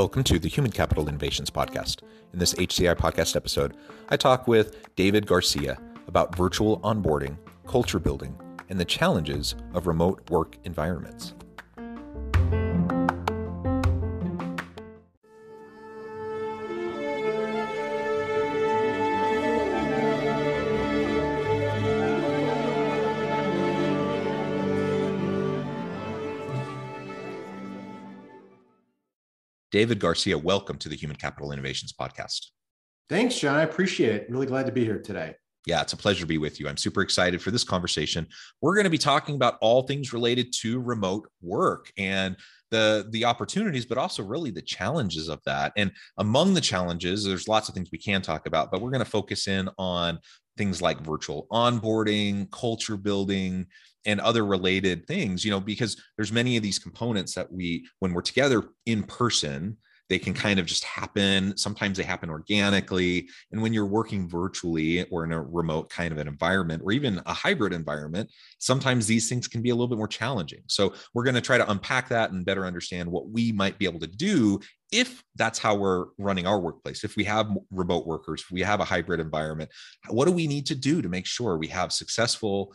Welcome to the Human Capital Innovations Podcast. In this HCI podcast episode, I talk with David Garcia about virtual onboarding, culture building, and the challenges of remote work environments. David Garcia, welcome to the Human Capital Innovations Podcast. Thanks, John. I appreciate it. Really glad to be here today. Yeah, it's a pleasure to be with you. I'm super excited for this conversation. We're going to be talking about all things related to remote work and the the opportunities but also really the challenges of that. And among the challenges, there's lots of things we can talk about, but we're going to focus in on things like virtual onboarding, culture building, and other related things you know because there's many of these components that we when we're together in person they can kind of just happen. Sometimes they happen organically. And when you're working virtually or in a remote kind of an environment or even a hybrid environment sometimes these things can be a little bit more challenging. So we're going to try to unpack that and better understand what we might be able to do if that's how we're running our workplace. If we have remote workers if we have a hybrid environment what do we need to do to make sure we have successful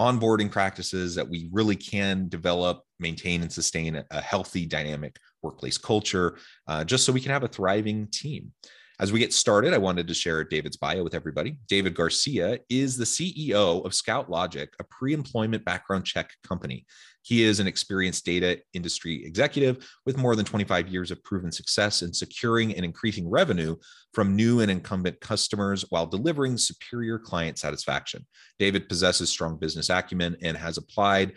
onboarding practices that we really can develop, maintain, and sustain a, healthy, dynamic workplace culture, uh, just so we can have a thriving team. As we get started, I wanted to share David's bio with everybody. David Garcia is the CEO of ScoutLogic, a pre employment background check company. He is an experienced data industry executive with more than 25 years of proven success in securing and increasing revenue from new and incumbent customers while delivering superior client satisfaction. David possesses strong business acumen and has applied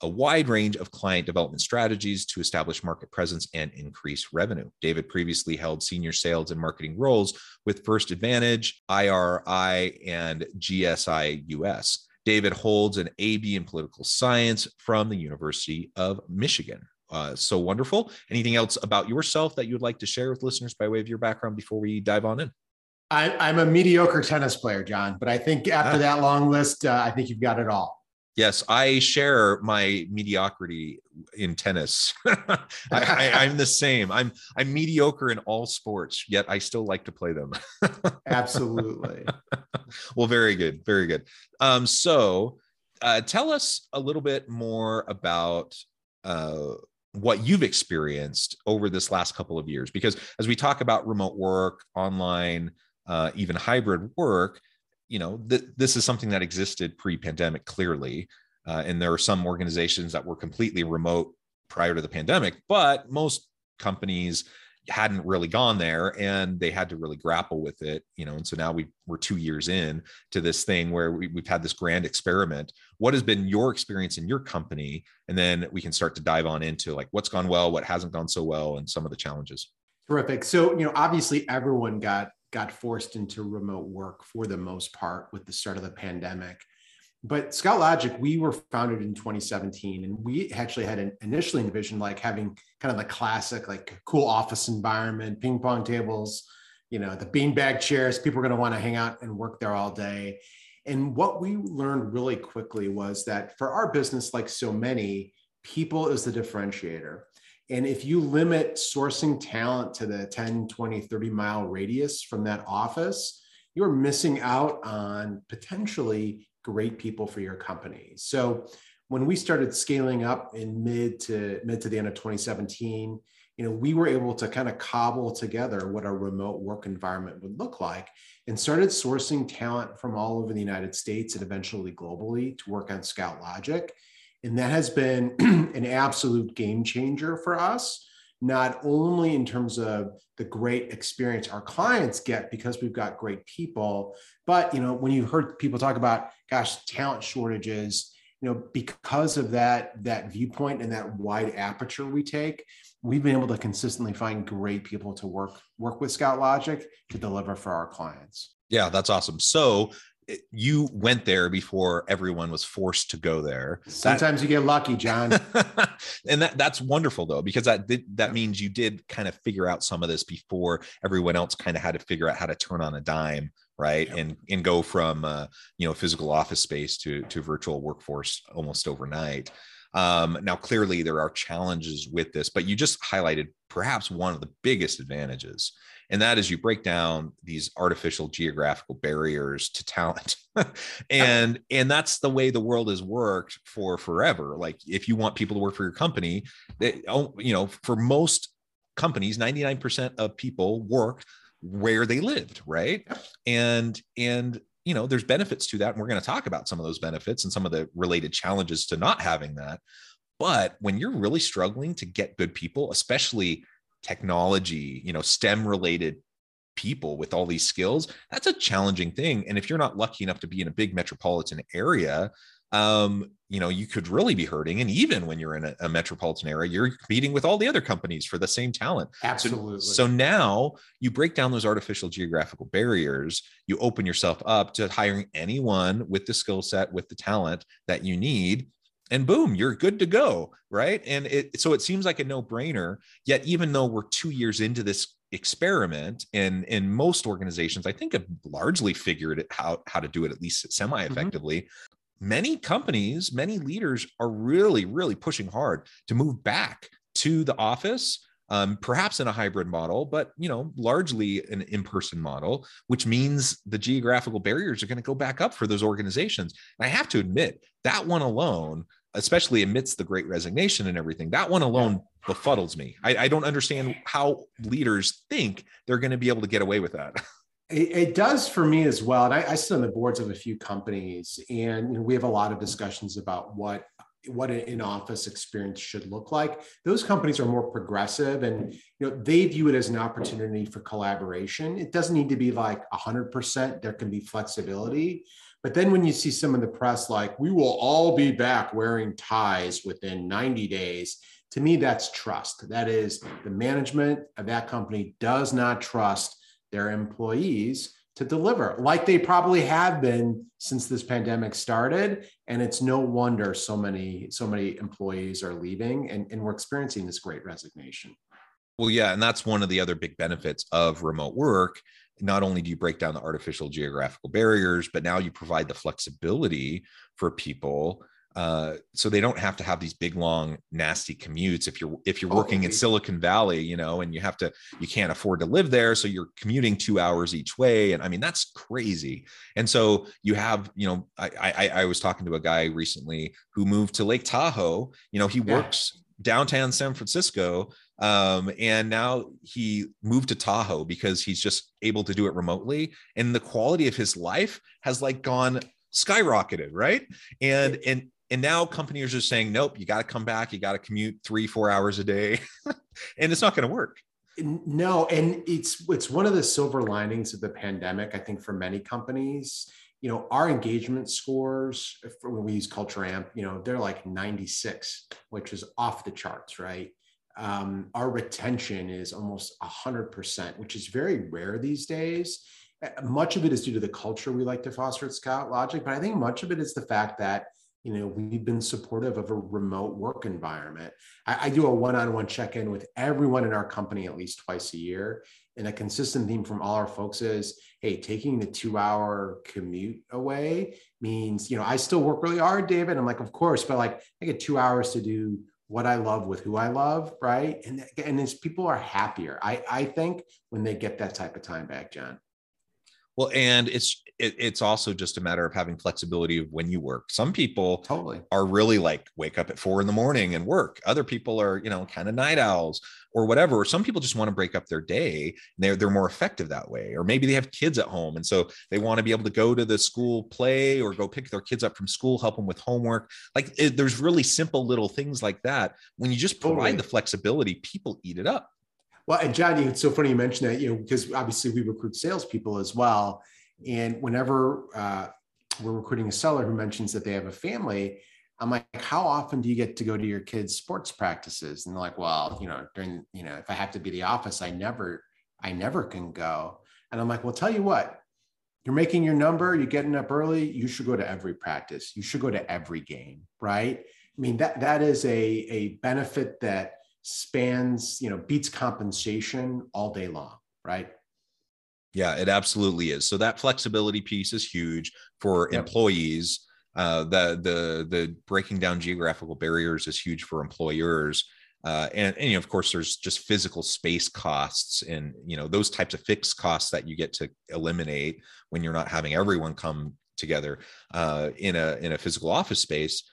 a wide range of client development strategies to establish market presence and increase revenue. David previously held senior sales and marketing roles with First Advantage, IRI, and GS1 US. David holds an AB in political science from the University of Michigan. Uh, so wonderful. Anything else about yourself that you would like to share with listeners by way of your background before we dive on in? I, am a mediocre tennis player, John, but I think after ah. that long list, uh, I think you've got it all. Yes, I share my mediocrity in tennis. I, am the same. I'm I'm mediocre in all sports, yet I still like to play them. Absolutely. well, very good, very good. Um, so, uh, tell us a little bit more about uh, what you've experienced over this last couple of years, because as we talk about remote work, online, uh, even hybrid work you know, th- this is something that existed pre-pandemic clearly, uh, and there are some organizations that were completely remote prior to the pandemic, but most companies hadn't really gone there and they had to really grapple with it you know and so now we we're two years in to this thing where we, we've had this grand experiment. What has been your experience in your company? And then we can start to dive on into like what's gone well what hasn't gone so well and some of the challenges. Terrific. So you know obviously everyone got got forced into remote work for the most part with the start of the pandemic. But ScoutLogic, we were founded in 2017, and we actually had an initially envisioned like having kind of the classic, like cool office environment, ping pong tables, you know, the beanbag chairs. People are going to want to hang out and work there all day. And what we learned really quickly was that for our business, like so many, people is the differentiator. And if you limit sourcing talent to the 10, 20, 30 mile radius from that office, you're missing out on potentially great people for your company. So when we started scaling up in mid to mid to the end of 2017, you know, we were able to kind of cobble together what a remote work environment would look like and started sourcing talent from all over the United States and eventually globally to work on ScoutLogic. And that has been an absolute game changer for us, not only in terms of the great experience our clients get because we've got great people, but you know, when you heard people talk about, gosh, talent shortages, you know, because of that that viewpoint and that wide aperture we take, we've been able to consistently find great people to work work with ScoutLogic to deliver for our clients. Yeah, that's awesome. So you went there before everyone was forced to go there. Sometimes that, you get lucky, John. and that that's wonderful though, because that that means you did kind of figure out some of this before everyone else kind of had to figure out how to turn on a dime, right? Yep. And and go from uh, you know physical office space to to virtual workforce almost overnight. Um, now, clearly, there are challenges with this, but you just highlighted perhaps one of the biggest advantages and that is you break down these artificial geographical barriers to talent. And and that's the way the world has worked for forever. Like if you want people to work for your company they, oh, you know for most companies 99% of people work where they lived right? And and you know there's benefits to that and we're going to talk about some of those benefits and some of the related challenges to not having that but when you're really struggling to get good people especially technology, you know, STEM related people with all these skills, that's a challenging thing. And if you're not lucky enough to be in a big metropolitan area, um, you know, you could really be hurting. And even when you're in a, a, metropolitan area, you're competing with all the other companies for the same talent. Absolutely. So, so now you break down those artificial geographical barriers, you open yourself up to hiring anyone with the skill set, with the talent that you need and boom you're good to go right and it so it seems like a no-brainer yet even though we're two years into this experiment and in most organizations i think have largely figured out how to do it at least semi-effectively mm-hmm. Many companies many leaders are really really pushing hard to move back to the office um, perhaps in a hybrid model, but you know, largely an in-person model, which means the geographical barriers are going to go back up for those organizations. And I have to admit that one alone, especially amidst the great resignation and everything, that one alone befuddles me. I, I don't understand how leaders think they're going to be able to get away with that. It, it, does for me as well. And I, I sit on the boards of a few companies, and we have a lot of discussions about what what an in-office experience should look like. Those companies are more progressive and you know they view it as an opportunity for collaboration. It doesn't need to be like 100% there can be flexibility. But then when you see some of the press like we will all be back wearing ties within 90 days to me that's trust. That is the management of that company does not trust their employees to deliver like they probably have been since this pandemic started. And it's no wonder so many so many employees are leaving and, and we're experiencing this great resignation. Well yeah and that's one of the other big benefits of remote work. Not only do you break down the artificial geographical barriers but now you provide the flexibility for people uh, so they don't have to have these big long nasty commutes. If you're if you're oh, working in silicon valley you know and you have to you can't afford to live there so you're commuting two hours each way and i mean that's crazy. And so you have you know i i, I was talking to a guy recently who moved to lake tahoe. You know he yeah. works downtown san francisco um, and now he moved to tahoe because he's just able to do it remotely and the quality of his life has like gone skyrocketed right? And and and now companies are saying, nope, you got to come back. You got to commute three, four hours a day. and it's not going to work. No, and it's it's one of the silver linings of the pandemic, I think, for many companies. You know, our engagement scores when we use Culture Amp, you know, they're like 96, which is off the charts, right? Um, our retention is almost 100%, which is very rare these days. Much of it is due to the culture we like to foster at ScoutLogic, but I think much of it is the fact that you know we've been supportive of a remote work environment. I, I, do a one-on-one check-in with everyone in our company at least twice a year. And a consistent theme from all our folks is hey taking the two hour commute away means you know i still work really hard david. I'm like of course but like i get two hours to do what i love with who i love right? And and as people are happier i i think when they get that type of time back john well, and it's it, it's also just a matter of having flexibility of when you work. Some people totally are really like wake up at four in the morning and work. Other people are, you know, kind of night owls or whatever. Or some people just want to break up their day and they're they're more effective that way. Or maybe they have kids at home and so they want to be able to go to the school play or go pick their kids up from school, help them with homework. Like it, there's really simple little things like that. When you just provide totally. the flexibility, people eat it up. Well, and John, it's so funny you mentioned that, you know, because obviously we recruit salespeople as well. And whenever uh, we're recruiting a seller who mentions that they have a family, I'm like, how often do you get to go to your kids' sports practices? And they're like, well, you know, during, you know, if I have to be the office, I never, I never can go. And I'm like, well, tell you what, you're making your number, you're getting up early, you should go to every practice. You should go to every game, right? I mean, that that is a, a benefit that spans, you know, beats compensation all day long, right? Yeah, it absolutely is. So that flexibility piece is huge for yep. employees. Uh, the the the breaking down geographical barriers is huge for employers. Uh, and, and you know, of course, there's just physical space costs and you know those types of fixed costs that you get to eliminate when you're not having everyone come together uh, in a in a physical office space.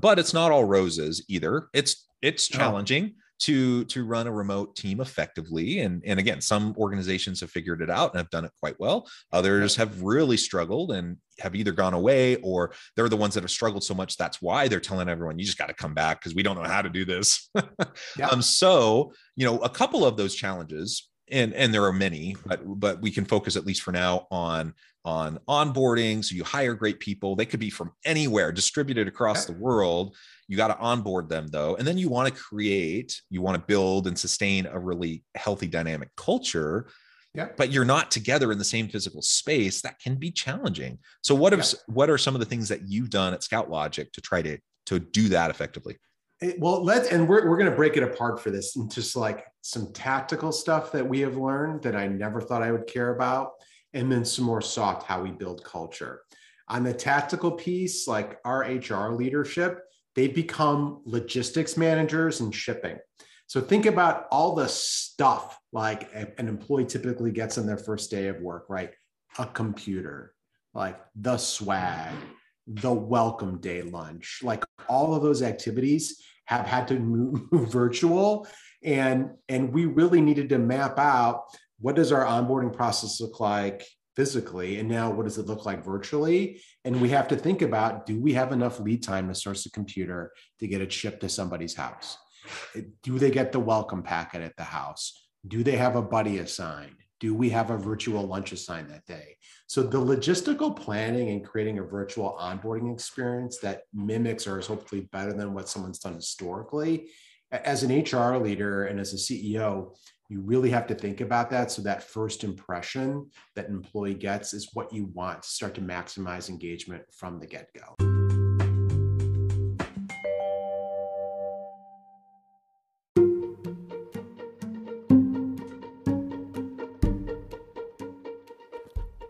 But it's not all roses either. It's it's challenging to to run a remote team effectively. And and again some organizations have figured it out and have done it quite well. Others have really struggled and have either gone away or they're the ones that have struggled so much that's why they're telling everyone you just got to come back because we don't know how to do this. Yeah. um so you know a couple of those challenges and and there are many but but we can focus at least for now on on onboarding. So you hire great people. They could be from anywhere distributed across the world you got to onboard them though. And then you want to create, you want to build and sustain a really healthy dynamic culture. Yeah. But you're not together in the same physical space. That can be challenging. So what yeah. what are some of the things that you've done at ScoutLogic to try to to do that effectively? Eh, well let's and we're, we're going to break it apart for this and just like some tactical stuff that we have learned that i never thought i would care about and then some more soft how we build culture on the tactical piece like our hr leadership they become logistics managers and shipping. So think about all the stuff like an employee typically gets on their first day of work, right? A computer, like the swag, the welcome day lunch, like all of those activities have had to move virtual. And, and we really needed to map out what does our onboarding process look like physically and now what does it look like virtually? And we have to think about do we have enough lead time to source a computer to get it shipped to somebody's house? Do they get the welcome packet at the house? Do they have a buddy assigned? Do we have a virtual lunch assigned that day? So the logistical planning and creating a virtual onboarding experience that mimics or is hopefully better than what someone's done historically as an hr leader and as a ceo you really have to think about that. So that first impression that an employee gets is what you want to start to maximize engagement from the get-go.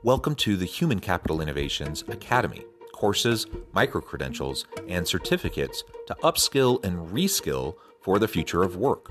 Welcome to the Human Capital Innovations Academy. Courses, micro credentials, and certificates to upskill and reskill for the future of work.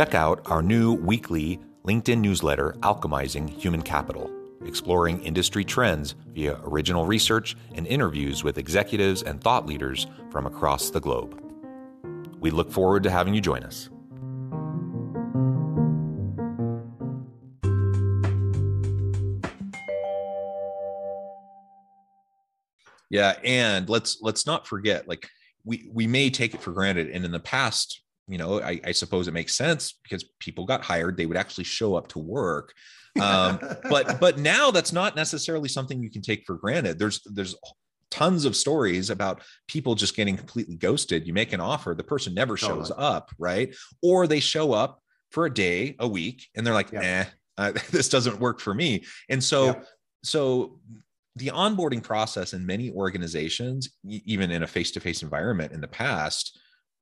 Check out our new weekly LinkedIn newsletter, Alchemizing Human Capital, exploring industry trends via original research and interviews with executives and thought leaders from across the globe. We look forward to having you join us. Yeah, and let's let's not forget like we we may take it for granted and in the past you know I, I, suppose it makes sense because people got hired they would actually show up to work um, but but now that's not necessarily something you can take for granted there's there's tons of stories about people just getting completely ghosted you make an offer the person never shows totally. up right or they show up for a day a week and they're like yeah. eh uh, this doesn't work for me and so yeah. so the onboarding process in many organizations even in a face-to-face environment in the past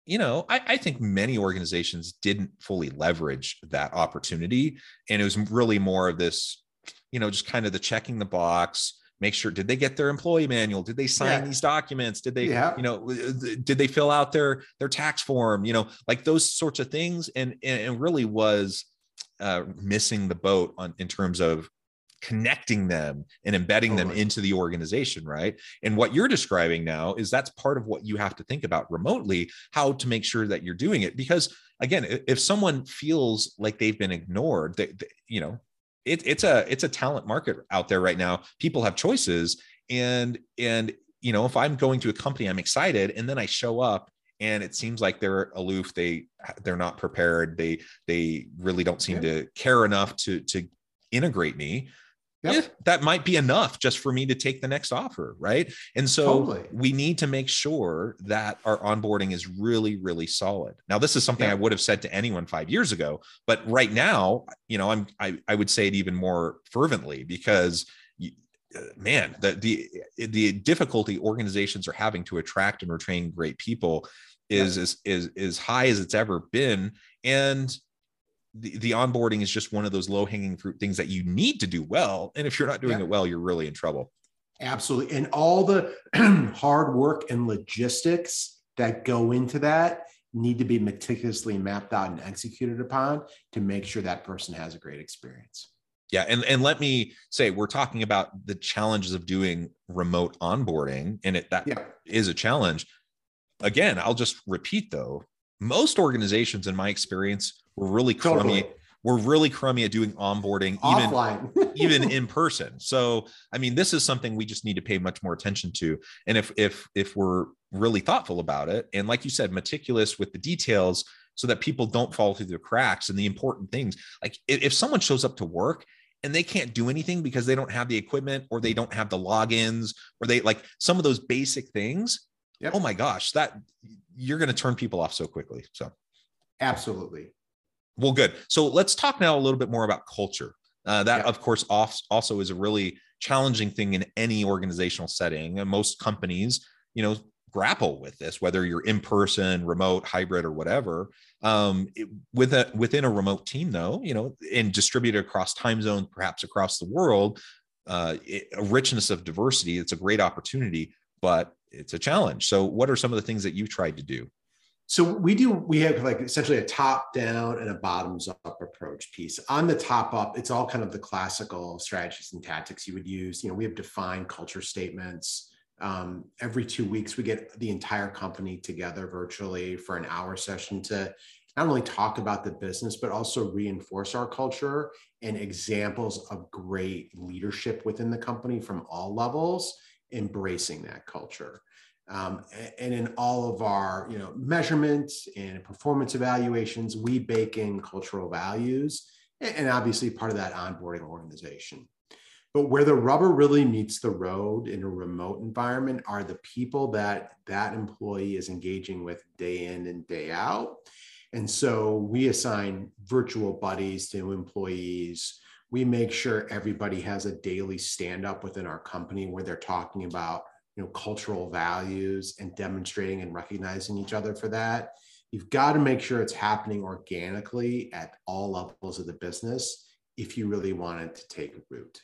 you know, I, I, think many organizations didn't fully leverage that opportunity. And it was really more of this, you know, just kind of the checking the box, make sure, did they get their employee manual? Did they sign yeah. these documents? Did they, yeah. you know, did they fill out their, their tax form, you know, like those sorts of things. And, and really was uh, missing the boat on in terms of connecting them and embedding them into the organization right? And what you're describing now is that's part of what you have to think about remotely how to make sure that you're doing it. Because again if someone feels like they've been ignored you know it, it's a it's a talent market out there right now. People have choices. And and you know if i'm going to a company i'm excited. And then i show up and it seems like they're aloof. They they're not prepared. They they really don't seem yeah. to care enough to to integrate me Yep. Yeah, that might be enough just for me to take the next offer, right? And so totally. we need to make sure that our onboarding is really, really solid. Now, this is something yeah. I would have said to anyone five years ago, but right now, you know, I'm I, I would say it even more fervently because uh, man, the the the difficulty organizations are having to attract and retain great people is yeah. is is is high as it's ever been, and the, the onboarding is just one of those low hanging fruit things that you need to do well. And if you're not doing yeah. it well, you're really in trouble. Absolutely. And all the hard work and logistics that go into that need to be meticulously mapped out and executed upon to make sure that person has a great experience. Yeah, and and let me say we're talking about the challenges of doing remote onboarding and it that yeah. is a challenge. Again, I'll just repeat though, most organizations in my experience were really crummy. Totally. We're really crummy at doing onboarding, even even in person. So, I mean, this is something we just need to pay much more attention to. And if if if we're really thoughtful about it, and like you said, meticulous with the details, so that people don't fall through the cracks and the important things. Like if, if someone shows up to work and they can't do anything because they don't have the equipment or they don't have the logins or they like some of those basic things. Yep. Oh my gosh, that you're going to turn people off so quickly. So, absolutely. Well, good. So let's talk now a little bit more about culture. Uh, that, of course, also is a really challenging thing in any organizational setting. And most companies, you know, grapple with this, whether you're in person, remote, hybrid, or whatever. Um, it, with a within a remote team, though, you know, and distributed across time zones, perhaps across the world, uh, it, a richness of diversity. It's a great opportunity, but it's a challenge. So, what are some of the things that you've tried to do? So we do we have like essentially a top down and a bottoms up approach piece. On the top up, it's all kind of the classical strategies and tactics you would use. You know, we have defined culture statements. Um, every two weeks, we get the entire company together virtually for an hour session to not only talk about the business, but also reinforce our culture and examples of great leadership within the company from all levels, embracing that culture. Um, and in all of our you know measurements and performance evaluations, we bake in cultural values and obviously part of that onboarding organization. But where the rubber really meets the road in a remote environment are the people that that employee is engaging with day in and day out. And so we assign virtual buddies to employees. We make sure everybody has a daily stand up within our company where they're talking about you know cultural values and demonstrating and recognizing each other for that. You've got to make sure it's happening organically at all levels of the business if you really want it to take root.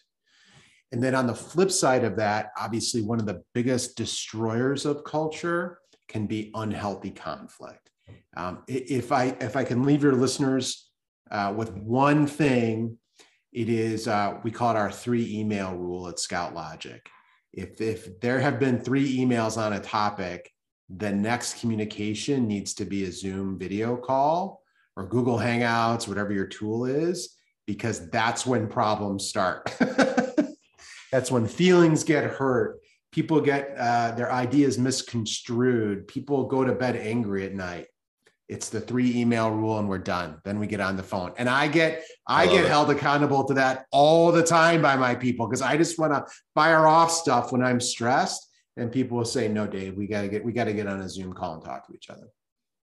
And then on the flip side of that obviously one of the biggest destroyers of culture can be unhealthy conflict. Um, if i if i can leave your listeners uh, with one thing it is uh, we call it our three email rule at scoutlogic. If if there have been three emails on a topic the next communication needs to be a zoom video call or google hangouts whatever your tool is because that's when problems start. That's when feelings get hurt. People get uh, their ideas misconstrued. People go to bed angry at night it's the three email rule and we're done. Then we get on the phone. And i get i, I get it. held accountable to that all the time by my people because i just want to fire off stuff when i'm stressed and people will say no dave we got to get we got to get on a zoom call and talk to each other.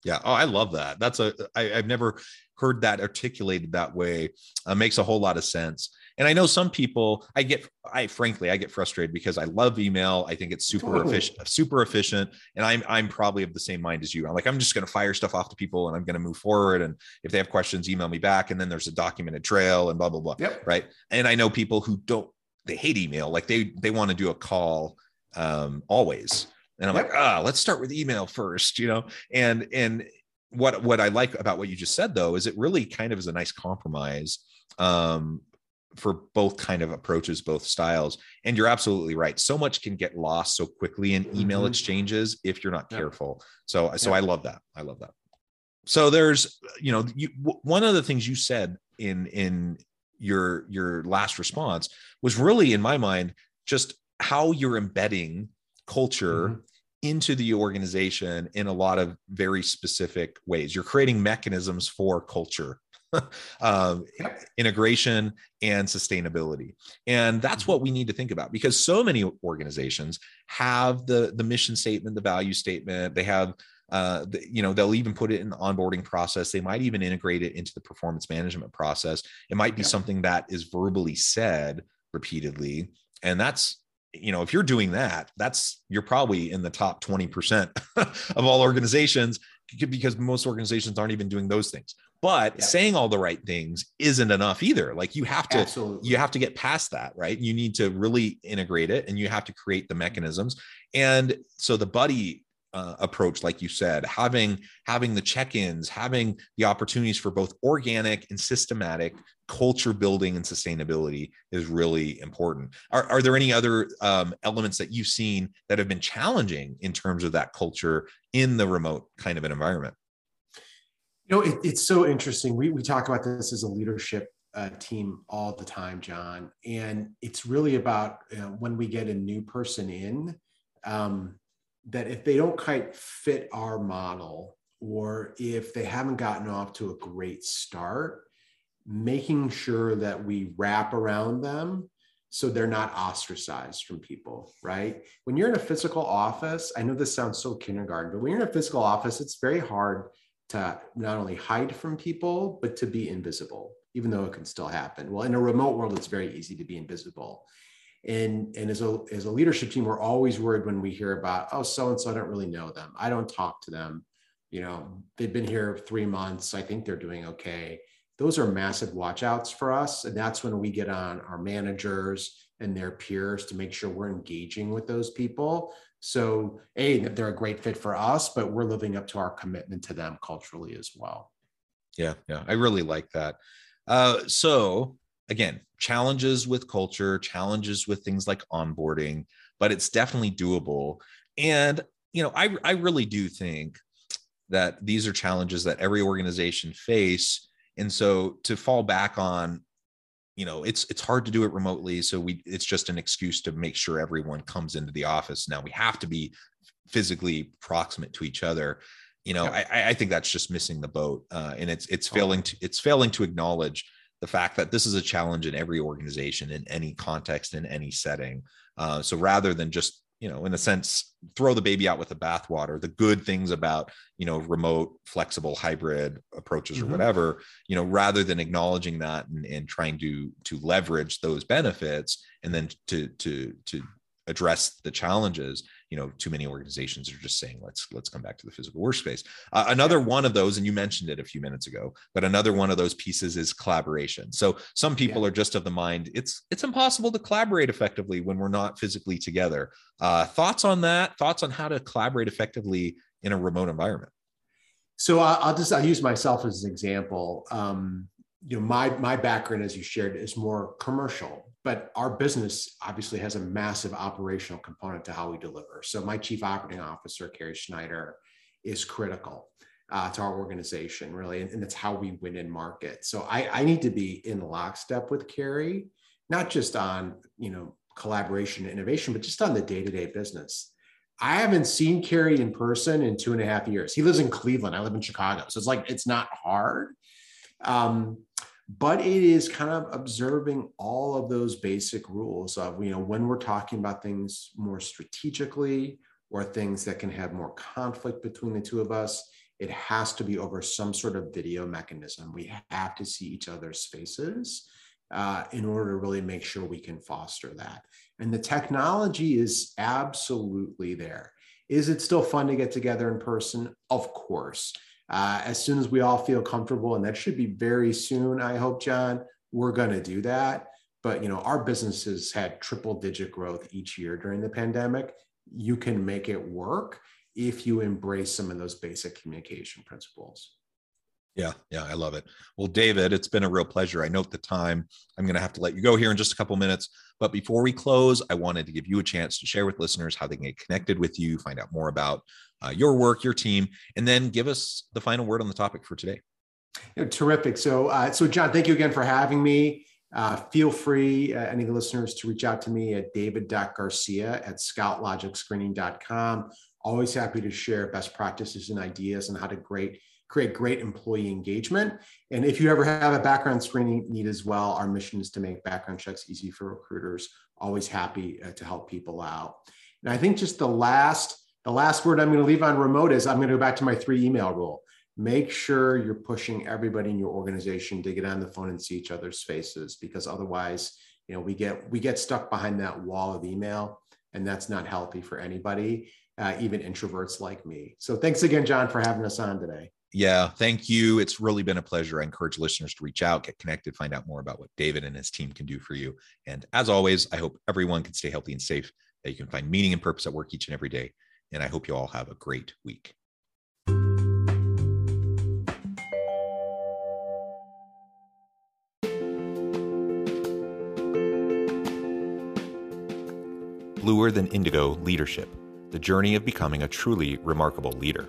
Yeah. Oh i love that. That's a I, i've never heard that articulated that way. Uh, makes a whole lot of sense and I know some people, I get, I frankly, I get frustrated because I love email. I think it's super totally. efficient, super efficient. And I'm, I'm probably of the same mind as you. I'm like, I'm just going to fire stuff off to people and I'm going to move forward. And if they have questions, email me back. And then there's a documented trail and blah, blah, blah. Yep. Right. And I know people who don't, they hate email. Like they, they want to do a call um, always. And I'm yep. like, ah, let's start with email first, you know? And, and, what what I like about what you just said though is it really kind of is a nice compromise um, for both kind of approaches both styles. And you're absolutely right. So much can get lost so quickly in email mm-hmm. exchanges if you're not careful. So so i love that. I love that. So there's you know you, one of the things you said in in your your last response was really in my mind just how you're embedding culture mm-hmm. into the organization in a lot of very specific ways. You're creating mechanisms for culture um, integration and sustainability. And that's mm-hmm. what we need to think about because so many organizations have the the mission statement the value statement. They have uh, you know they'll even put it in the onboarding process. They might even integrate it into the performance management process. It might be yeah. something that is verbally said repeatedly. And that's you know if you're doing that that's you're probably in the top 20% of all organizations because most organizations aren't even doing those things but yeah. saying all the right things isn't enough either. Like you have to Absolutely. you have to get past that right? You need to really integrate it and you have to create the mechanisms. And so the buddy uh, approach like you said having having the check-ins having the opportunities for both organic and systematic culture building and sustainability is really important. Are, are there any other um, elements that you've seen that have been challenging in terms of that culture in the remote kind of an environment you know it, it's so interesting we, we talk about this as a leadership uh, team all the time john and it's really about you know, when we get a new person in um, that if they don't quite fit our model or if they haven't gotten off to a great start, making sure that we wrap around them so they're not ostracized from people, right? When you're in a physical office, I know this sounds so kindergarten, but when you're in a physical office, it's very hard to not only hide from people, but to be invisible, even though it can still happen. Well, in a remote world, it's very easy to be invisible. And and as a as a leadership team we're always worried when we hear about oh so and so i don't really know them. I don't talk to them. You know they've been here three months. I think they're doing okay. Those are massive watchouts for us. And that's when we get on our managers and their peers to make sure we're engaging with those people so a they're a great fit for us but we're living up to our commitment to them culturally as well yeah yeah i really like that uh, so again, challenges with culture, challenges with things like onboarding, but it's definitely doable. And, you know, I, I really do think that these are challenges that every organization face. And so to fall back on, you know, it's it's hard to do it remotely. So we it's just an excuse to make sure everyone comes into the office. Now we have to be physically proximate to each other you know yeah. I, I think that's just missing the boat uh, and it's it's failing to it's failing to acknowledge the fact that this is a challenge in every organization in any context in any setting uh, so rather than just you know in a sense throw the baby out with the bathwater the good things about you know remote flexible hybrid approaches mm-hmm. or whatever you know rather than acknowledging that and, and trying to to leverage those benefits and then to to to address the challenges you know too many organizations are just saying let's let's come back to the physical workspace uh, another one of those and you mentioned it a few minutes ago but another one of those pieces is collaboration. So some people yeah. are just of the mind it's it's impossible to collaborate effectively when we're not physically together. Uh, thoughts on that? Thoughts on how to collaborate effectively in a remote environment? So i'll just i'll use myself as an example. Um, you know my my background as you shared is more commercial but our business obviously has a massive operational component to how we deliver. So my chief operating officer, Carrie Schneider, is critical uh, to our organization, really, and, and how we win in market. So I, I need to be in lockstep with Carrie, not just on you know collaboration and innovation, but just on the day-to-day business. I haven't seen Carrie in person in two and a half years. He lives in Cleveland. I live in Chicago, so it's like it's not hard. Um, but it is kind of observing all of those basic rules of you know when we're talking about things more strategically or things that can have more conflict between the two of us it has to be over some sort of video mechanism. We have to see each other's faces uh, in order to really make sure we can foster that. And the technology is absolutely there. Is it still fun to get together in person? Of course uh, as soon as we all feel comfortable, and that should be very soon, I hope, John, we're going to do that. But you know, our businesses had triple digit growth each year during the pandemic. You can make it work if you embrace some of those basic communication principles. Yeah, yeah, I love it. Well, David, it's been a real pleasure. I note the time. I'm going to have to let you go here in just a couple minutes. But before we close, I wanted to give you a chance to share with listeners how they can get connected with you, find out more about uh, your work, your team, and then give us the final word on the topic for today. Terrific. So, uh, so John, thank you again for having me. Uh, feel free, uh, any of the listeners, to reach out to me at david.garcia at scoutlogicScreening.com. Always happy to share best practices and ideas on how to great create great employee engagement. And if you ever have a background screening need as well, our mission is to make background checks easy for recruiters. Always happy uh, to help people out. And I think just the last the last word I'm going to leave on remote is I'm going to go back to my three email rule. Make sure you're pushing everybody in your organization to get on the phone and see each other's faces because otherwise, you know, we get we get stuck behind that wall of email and that's not healthy for anybody, uh, even introverts like me. So thanks again, John, for having us on today. Yeah, thank you. It's really been a pleasure. I encourage listeners to reach out, get connected, find out more about what David and his team can do for you. And as always, I hope everyone can stay healthy and safe, that you can find meaning and purpose at work each and every day. And I hope you all have a great week. Bluer Than Indigo Leadership The Journey of Becoming a Truly Remarkable Leader.